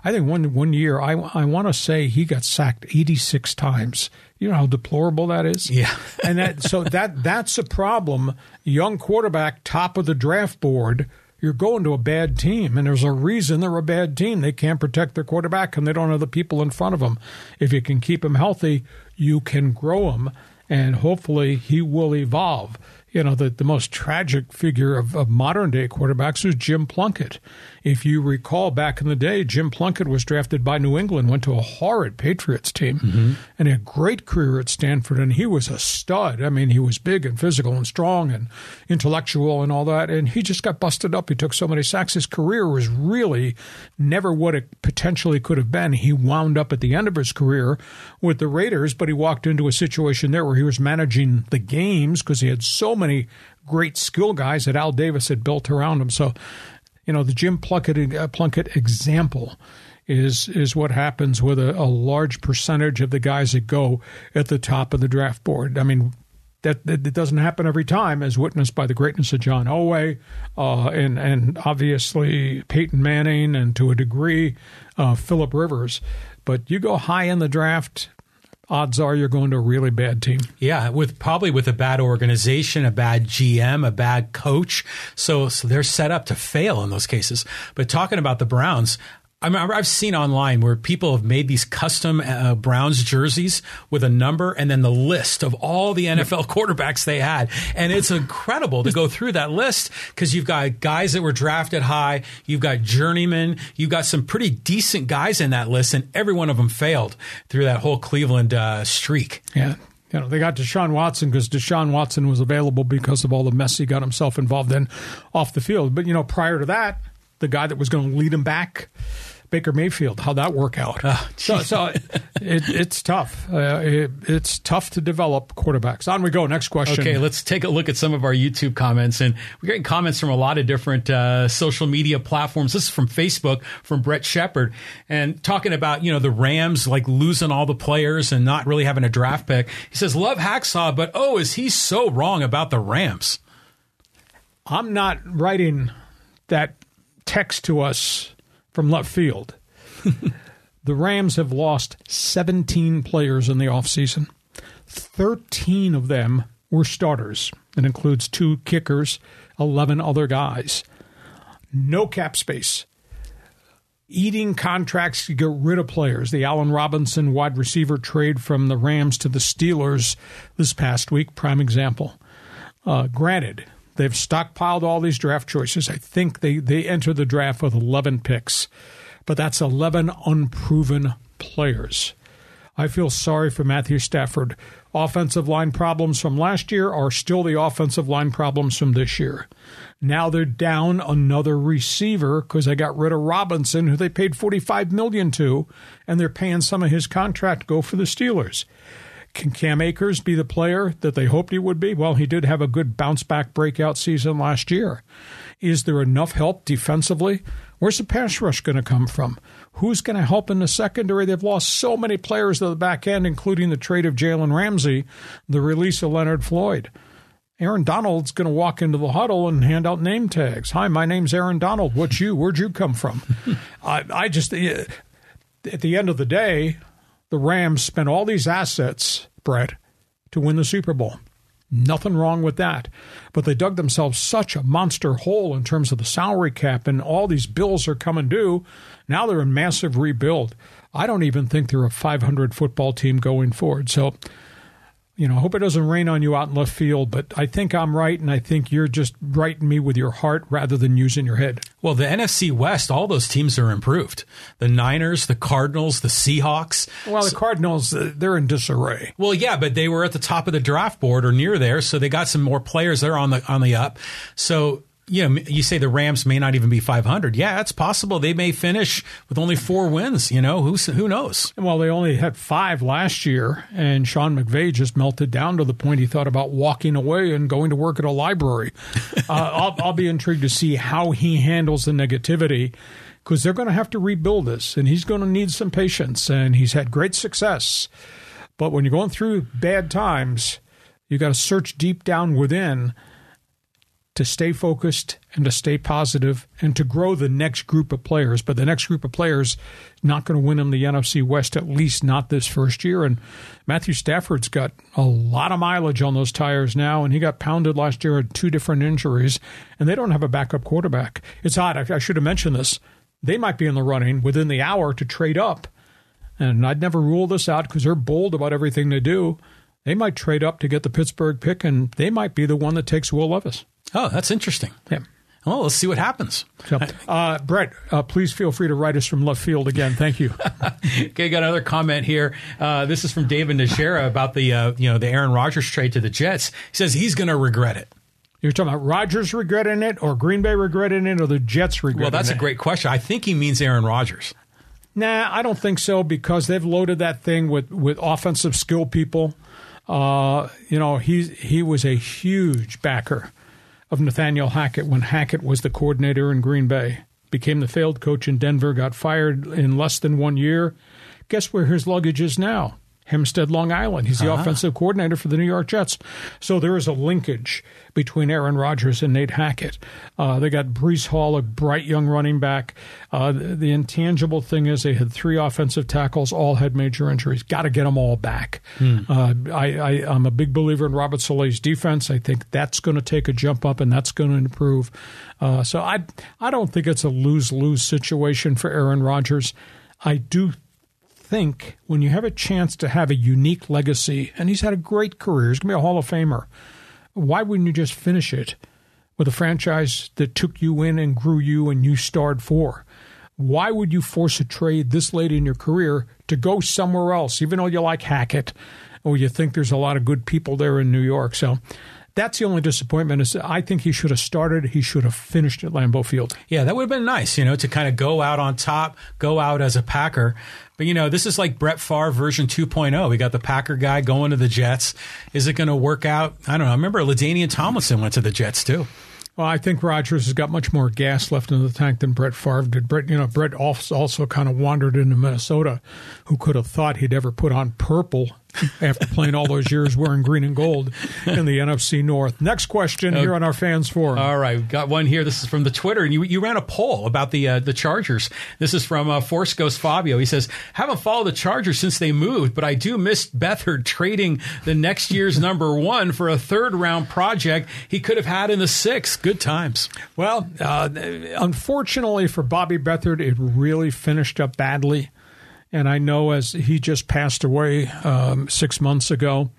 I think one one year I I want to say he got sacked 86 times You know how deplorable that is. Yeah. and that so that that's a problem. Young quarterback, top of the draft board. You're going to a bad team, and there's a reason they're a bad team. They can't protect their quarterback, and they don't have the people in front of them. If you can keep him healthy, you can grow him, and hopefully he will evolve you know, the, the most tragic figure of, of modern day quarterbacks is Jim Plunkett. If you recall back in the day, Jim Plunkett was drafted by New England, went to a horrid Patriots team, mm-hmm. and a great career at Stanford. And he was a stud. I mean, he was big and physical and strong and intellectual and all that. And he just got busted up. He took so many sacks. His career was really never what it potentially could have been. He wound up at the end of his career with the Raiders, but he walked into a situation there where he was managing the games because he had so many many great skill guys that Al Davis had built around him. So, you know, the Jim Plunkett, Plunkett example is is what happens with a, a, large percentage of the guys that go at the top of the draft board. I mean, that, that, that doesn't happen every time, as witnessed by the greatness of John Elway, uh, and and obviously Peyton Manning, and to a degree, uh, Philip Rivers. But you go high in the draft, odds are you're going to a really bad team. Yeah, with probably with a bad organization, a bad GM, a bad coach. So, so they're set up to fail in those cases. But talking about the Browns, I mean, I've seen online where people have made these custom uh, Browns jerseys with a number and then the list of all the NFL quarterbacks they had. And it's incredible to go through that list because you've got guys that were drafted high, you've got journeymen, you've got some pretty decent guys in that list, and every one of them failed through that whole Cleveland uh, streak. Yeah. You know, they got Deshaun Watson because Deshaun Watson was available because of all the mess he got himself involved in off the field. But, you know, prior to that, the guy that was going to lead him back Baker Mayfield. How'd that work out? Oh, so, so it, it's tough. Uh, it, it's tough to develop quarterbacks. On we go. Next question. Okay, let's take a look at some of our YouTube comments, and we're getting comments from a lot of different uh, social media platforms. This is from Facebook from Brett Shepard, and talking about you know the Rams like losing all the players and not really having a draft pick. He says, "Love Hacksaw, but oh, is he so wrong about the Rams?" I'm not writing that text to us from left field. the Rams have lost 17 players in the offseason. 13 of them were starters. It includes two kickers, 11 other guys. No cap space. Eating contracts to get rid of players. The Allen Robinson wide receiver trade from the Rams to the Steelers this past week, prime example. Uh, granted, They've stockpiled all these draft choices. I think they, they enter the draft with 11 picks, but that's 11 unproven players. I feel sorry for Matthew Stafford. Offensive line problems from last year are still the offensive line problems from this year. Now they're down another receiver because they got rid of Robinson, who they paid 45 million to, and they're paying some of his contract go for the Steelers. Can Cam Akers be the player that they hoped he would be? Well, he did have a good bounce back breakout season last year. Is there enough help defensively? Where's the pass rush going to come from? Who's going to help in the secondary? They've lost so many players to the back end, including the trade of Jalen Ramsey, the release of Leonard Floyd. Aaron Donald's going to walk into the huddle and hand out name tags. Hi, my name's Aaron Donald. What's you? Where'd you come from? I, I just, eh, at the end of the day, the Rams spent all these assets, Brett, to win the Super Bowl. Nothing wrong with that. But they dug themselves such a monster hole in terms of the salary cap, and all these bills are coming due. Now they're in massive rebuild. I don't even think they're a 500 football team going forward. So you know, I hope it doesn't rain on you out in left field, but I think I'm right, and I think you're just writing me with your heart rather than using your head. Well, the NFC West, all those teams are improved. The Niners, the Cardinals, the Seahawks. Well, the Cardinals, uh, they're in disarray. Well, yeah, but they were at the top of the draft board or near there, so they got some more players there on the on the up. So you know, you say the Rams may not even be 500. Yeah, it's possible they may finish with only four wins. You know, who who knows? Well, they only had five last year, and Sean McVay just melted down to the point he thought about walking away and going to work at a library. uh, I'll, I'll be intrigued to see how he handles the negativity because they're going to have to rebuild this, and he's going to need some patience. And he's had great success, but when you're going through bad times, you got to search deep down within to stay focused and to stay positive and to grow the next group of players. But the next group of players not going to win them the NFC West, at least not this first year. And Matthew Stafford's got a lot of mileage on those tires now, and he got pounded last year with two different injuries, and they don't have a backup quarterback. It's odd. I, I should have mentioned this. They might be in the running within the hour to trade up. And I'd never rule this out because they're bold about everything they do. They might trade up to get the Pittsburgh pick, and they might be the one that takes Will Levis. Oh, that's interesting. Yeah. Well, let's see what happens. So, uh, Brett, uh, please feel free to write us from left field again. Thank you. okay, got another comment here. Uh, this is from David Najera about the uh, you know the Aaron Rodgers trade to the Jets. He says he's going to regret it. You're talking about Rodgers regretting it, or Green Bay regretting it, or the Jets regretting it? Well, that's it? a great question. I think he means Aaron Rodgers. Nah, I don't think so because they've loaded that thing with, with offensive skill people. Uh, you know, he he was a huge backer of Nathaniel Hackett when Hackett was the coordinator in Green Bay. Became the failed coach in Denver, got fired in less than one year. Guess where his luggage is now? Hempstead, Long Island. He's the uh-huh. offensive coordinator for the New York Jets. So there is a linkage between Aaron Rodgers and Nate Hackett. Uh, they got Breece Hall, a bright young running back. Uh, the, the, intangible thing is they had three offensive tackles, all had major injuries. Got to get them all back. Hmm. Uh, I, I, am a big believer in Robert Saleh's defense. I think that's going to take a jump up and that's going to improve. Uh, so I, I don't think it's a lose lose situation for Aaron Rodgers. I do think when you have a chance to have a unique legacy, and he's had a great career, he's going to be a Hall of Famer, why wouldn't you just finish it with a franchise that took you in and grew you and you starred for? Why would you force a trade this late in your career to go somewhere else, even though you like Hackett or you think there's a lot of good people there in New York? So that's the only disappointment is I think he should have started. He should have finished at Lambeau Field. Yeah, that would have been nice, you know, to kind of go out on top, go out as a Packer. But you know, this is like Brett Favre version 2.0. We got the Packer guy going to the Jets. Is it going to work out? I don't know. I remember LaDainian Tomlinson went to the Jets too. Well, I think Rodgers has got much more gas left in the tank than Brett Favre did. Brett, you know, Brett also kind of wandered into Minnesota. Who could have thought he'd ever put on purple after playing all those years wearing green and gold in the NFC North. Next question here on our fans forum. All right, we've got one here. This is from the Twitter, and you, you ran a poll about the uh, the Chargers. This is from uh, Force Ghost Fabio. He says, "Haven't followed the Chargers since they moved, but I do miss Beathard trading the next year's number one for a third round project he could have had in the sixth. Good times." Well, uh, unfortunately for Bobby Beathard, it really finished up badly. And I know as he just passed away um, six months ago,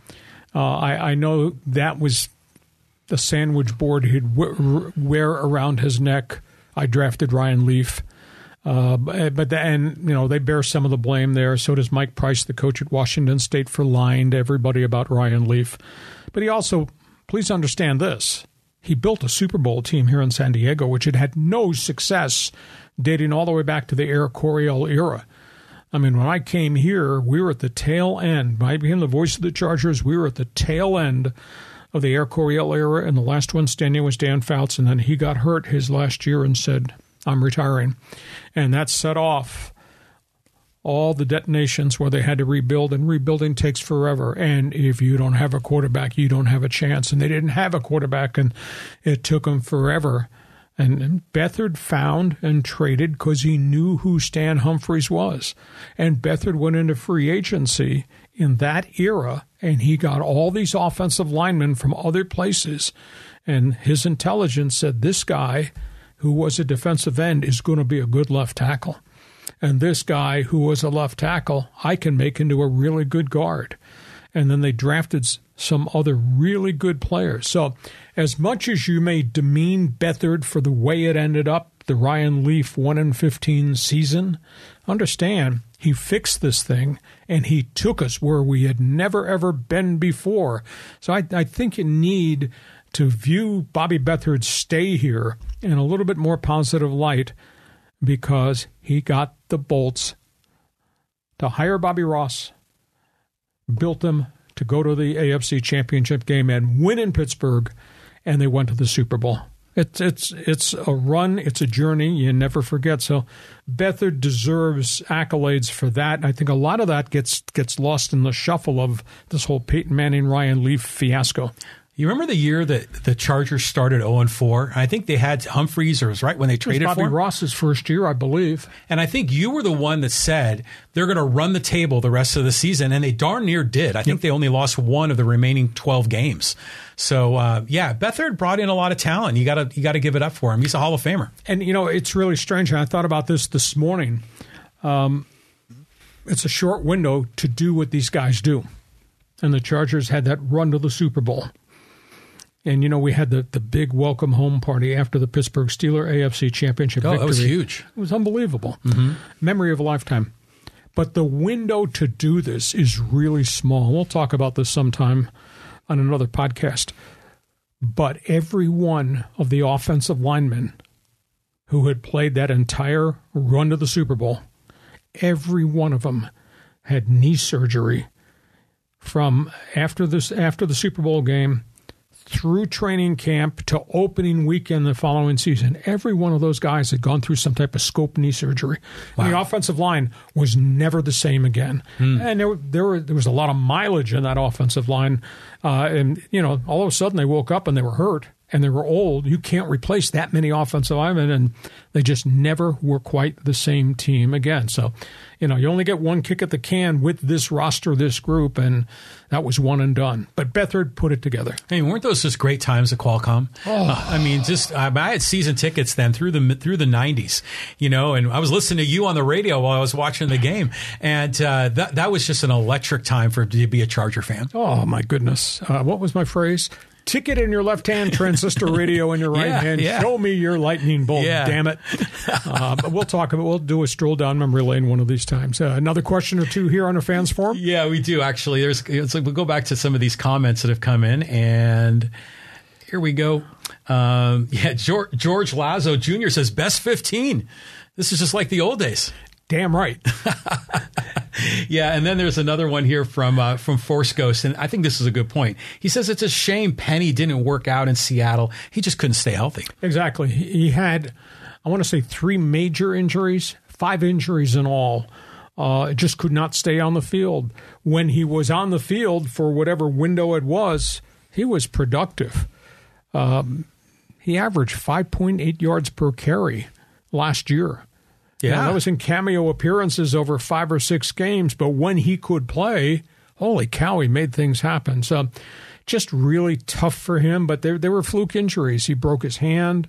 uh, I, I, know that was the sandwich board he'd w- wear around his neck. I drafted Ryan Leaf. Uh, but the, and you know they bear some of the blame there. So does Mike Price, the coach at Washington State, for lying to everybody about Ryan Leaf. But he also, please understand this: he built a Super Bowl team here in San Diego, which had had no success, dating all the way back to the Air Coryell era. I mean, when I came here, we were at the tail end. When I became the voice of the Chargers, we were at the tail end of the Air Coryell era, and the last one standing was Dan Fouts, and then he got hurt his last year and said, I'm retiring. And that set off all the detonations where they had to rebuild, and rebuilding takes forever. And if you don't have a quarterback, you don't have a chance. And they didn't have a quarterback, and it took them forever and Beathard found and traded because he knew who Stan Humphries was. And Beathard went into free agency in that era, and he got all these offensive linemen from other places. And his intelligence said this guy, who was a defensive end, is going to be a good left tackle. And this guy, who was a left tackle, I can make into a really good guard. And then they drafted some other really good players. So, as much as you may demean Beathard for the way it ended up, the Ryan Leaf 1 in 15 season, understand he fixed this thing and he took us where we had never ever been before. So, I, I think you need to view Bobby Beathard's stay here in a little bit more positive light because he got the bolts to hire Bobby Ross, built them to go to the AFC Championship game and win in Pittsburgh, and they went to the Super Bowl. It's it's it's a run. It's a journey. You never forget. So, Beathard deserves accolades for that. I think a lot of that gets gets lost in the shuffle of this whole Peyton Manning Ryan Leaf fiasco. You remember the year that the Chargers started 0 and 4? I think they had Humphries, or it was right when they traded Bobby for him. Ross's first year, I believe. And I think you were the one that said they're going to run the table the rest of the season, and they darn near did. I think they only lost one of the remaining 12 games. So uh, yeah, Beathard brought in a lot of talent. You got to you got to give it up for him. He's a Hall of Famer. And you know, it's really strange. And I thought about this this morning. Um, it's a short window to do what these guys do, and the Chargers had that run to the Super Bowl. And you know, we had the, the big welcome home party after the Pittsburgh Steeler AFC Championship Oh, victory. that was huge. It was unbelievable. Mm-hmm. Memory of a lifetime. But the window to do this is really small. We'll talk about this sometime on another podcast. But every one of the offensive linemen who had played that entire run to the Super Bowl, every one of them had knee surgery from after this after the Super Bowl game through training camp to opening weekend the following season. Every one of those guys had gone through some type of scope knee surgery. And the offensive line was never the same again. And there, there, were, there was a lot of mileage in that offensive line. Uh, and, you know, all of a sudden they woke up and they were hurt and they were old. You can't replace that many offensive linemen. And they just never were quite the same team again. So, you know, you only get one kick at the can with this roster, this group, and that was one and done. But Beathard put it together. Hey, weren't those just great times at Qualcomm? Uh, I mean, just I, I had season tickets then through the through the '90s, you know, and I was listening to you on the radio while I was watching the game, and uh, that that was just an electric time for to be a Charger fan. Oh my goodness! Uh, what was my phrase? Ticket in your left hand, transistor radio in your right Yeah, hand. yeah. Show me your lightning bolt. Yeah. Damn it! Uh, but we'll talk about. We'll do a stroll down memory lane one of these times. Uh, another question or two here on our fans forum. Yeah, we do actually. There's it's like we'll go back to some of these comments that have come in, and here we go. Um, yeah, George, George Lazo Jr. says best 15. This is just like the old days. Damn right. Yeah, and then there's another one here from uh, from Force Ghost, and I think this is a good point. He says it's a shame Penny didn't work out in Seattle. He just couldn't stay healthy. Exactly. He had, I want to say, three major injuries, five injuries in all. Uh, just could not stay on the field. When he was on the field for whatever window it was, he was productive. Um, he averaged 5.8 yards per carry last year. Now, that was in cameo appearances over five or six games, but when he could play, holy cow, he made things happen. So just really tough for him, but there, there were fluke injuries. He broke his hand,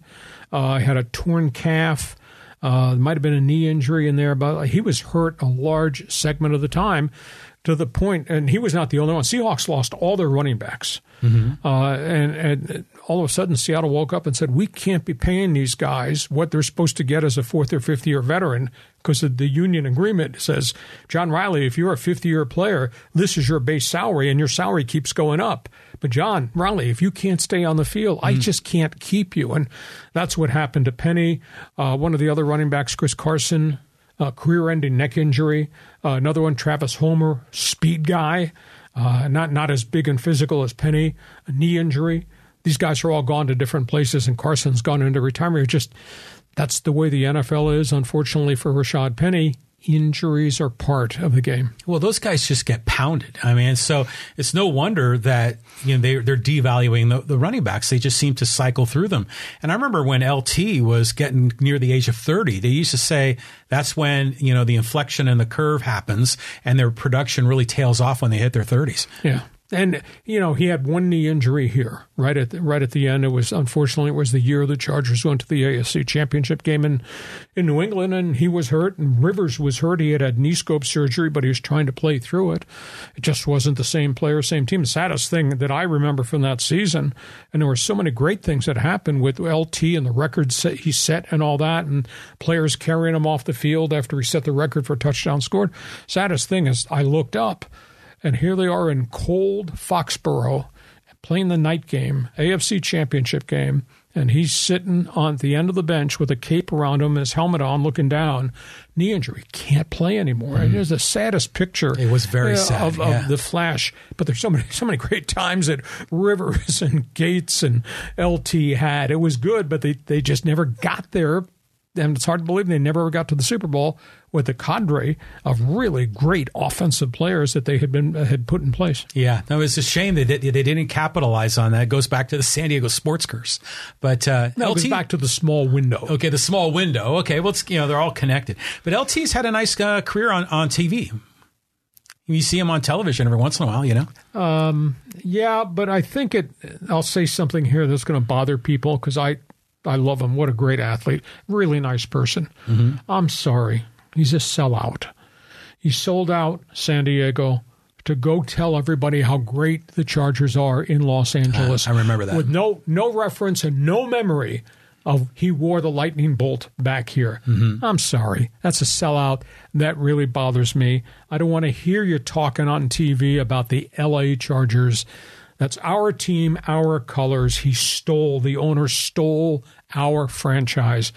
uh, had a torn calf. Uh, might have been a knee injury in there, but he was hurt a large segment of the time to the point, and he was not the only one. Seahawks lost all their running backs. Uh, and, and all of a sudden, Seattle woke up and said, We can't be paying these guys what they're supposed to get as a fourth or fifth year veteran because the union agreement says, John Riley, if you're a fifth year player, this is your base salary and your salary keeps going up. But John Riley, if you can't stay on the field, I just can't keep you. And that's what happened to Penny. Uh, one of the other running backs, Chris Carson, uh, career-ending neck injury. Uh, another one, Travis Homer, speed guy, uh, not not as big and physical as Penny, a knee injury. These guys are all gone to different places, and Carson's gone into retirement. Just that's the way the NFL is. Unfortunately for Rashaad Penny, injuries are part of the game. Well, those guys just get pounded. I mean, so it's no wonder that you know they they're devaluing the, the running backs. They just seem to cycle through them. And I remember when LT was getting near the age of thirty, they used to say that's when you know the inflection and the curve happens, and their production really tails off when they hit their thirties. Yeah. And you know he had one knee injury here, right at the, right at the end. It was unfortunately it was the year the Chargers went to the AFC Championship game in in New England, and he was hurt. And Rivers was hurt. He had had knee scope surgery, but he was trying to play through it. It just wasn't the same player, same team. The saddest thing that I remember from that season, and there were so many great things that happened with LT and the records he set and all that, and players carrying him off the field after he set the record for touchdown scored. Saddest thing is I looked up. And here they are in cold Foxborough playing the night game, AFC championship game, and he's sitting on the end of the bench with a cape around him, his helmet on, looking down. Knee injury, can't play anymore. It is the saddest picture. It was very uh, sad, of, yeah. of the Flash. But there's so many, so many great times that Rivers and Gates and LT had. It was good, but they they just never got there and it's hard to believe they never got to the Super Bowl with the cadre of really great offensive players that they had been had put in place. Yeah, no, it's a shame that they, they didn't capitalize on that. It goes back to the San Diego sports curse. But uh, no, LT, it goes back to the small window. Okay, the small window. Okay, well, you know they're all connected. But LT's had a nice uh, career on on TV. You see him on television every once in a while, you know. Um, yeah, but I think it. I'll say something here that's going to bother people because I, I love him. What a great athlete, really nice person. Mm-hmm. I'm sorry, he's a sellout. He sold out San Diego to go tell everybody how great the Chargers are in Los Angeles. Uh, I remember that with no no reference and no memory of he wore the lightning bolt back here. Mm-hmm. I'm sorry. That's a sellout. That really bothers me. I don't want to hear you talking on TV about the LA Chargers. That's our team, our colors. He stole, the owner stole our franchise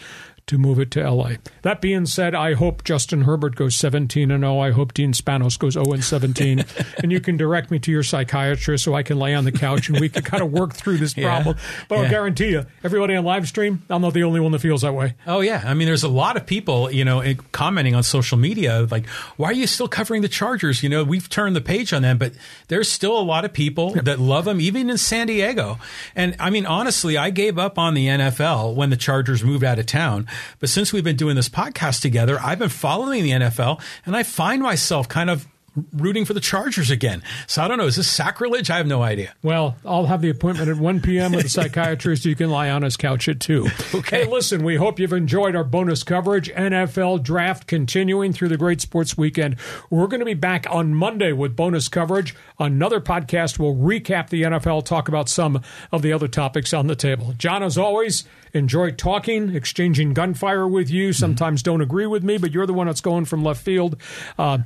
to move it to LA. That being said, I hope Justin Herbert goes 17 and 0. I hope Dean Spanos goes 0 and 17. and you can direct me to your psychiatrist so I can lay on the couch and we can kind of work through this problem. Yeah. But yeah. I'll guarantee you, everybody on live stream, I'm not the only one that feels that way. Oh yeah, I mean, there's a lot of people, you know, commenting on social media like, "Why are you still covering the Chargers?" You know, we've turned the page on them, but there's still a lot of people that love them, even in San Diego. And I mean, honestly, I gave up on the NFL when the Chargers moved out of town but since we've been doing this podcast together, I've been following the NFL and I find myself kind of rooting for the Chargers again. So I don't know. Is this sacrilege? I have no idea. Well, I'll have the appointment at 1 p.m. with the psychiatrist. You can lie on his couch at 2. Okay. Hey, listen, we hope you've enjoyed our bonus coverage. NFL draft continuing through the great sports weekend. We're going to be back on Monday with bonus coverage. Another podcast will recap the NFL, talk about some of the other topics on the table. John, as always, enjoy talking, exchanging gunfire with you. Sometimes mm-hmm. don't agree with me, but you're the one that's going from left field. Uh,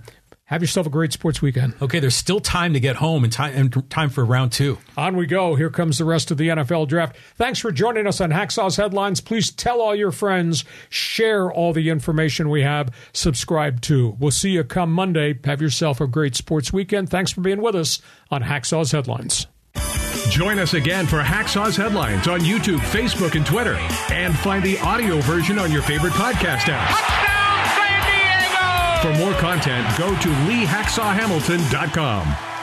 have yourself a great sports weekend. Okay, there's still time to get home and time, and time for round two. On we go. Here comes the rest of the NFL draft. Thanks for joining us on Hacksaw's Headlines. Please tell all your friends, share all the information we have, subscribe to. We'll see you come Monday. Have yourself a great sports weekend. Thanks for being with us on Hacksaw's Headlines. Join us again for Hacksaw's Headlines on YouTube, Facebook, and Twitter. And find the audio version on your favorite podcast app. For more content, go to leehacksawhamilton.com.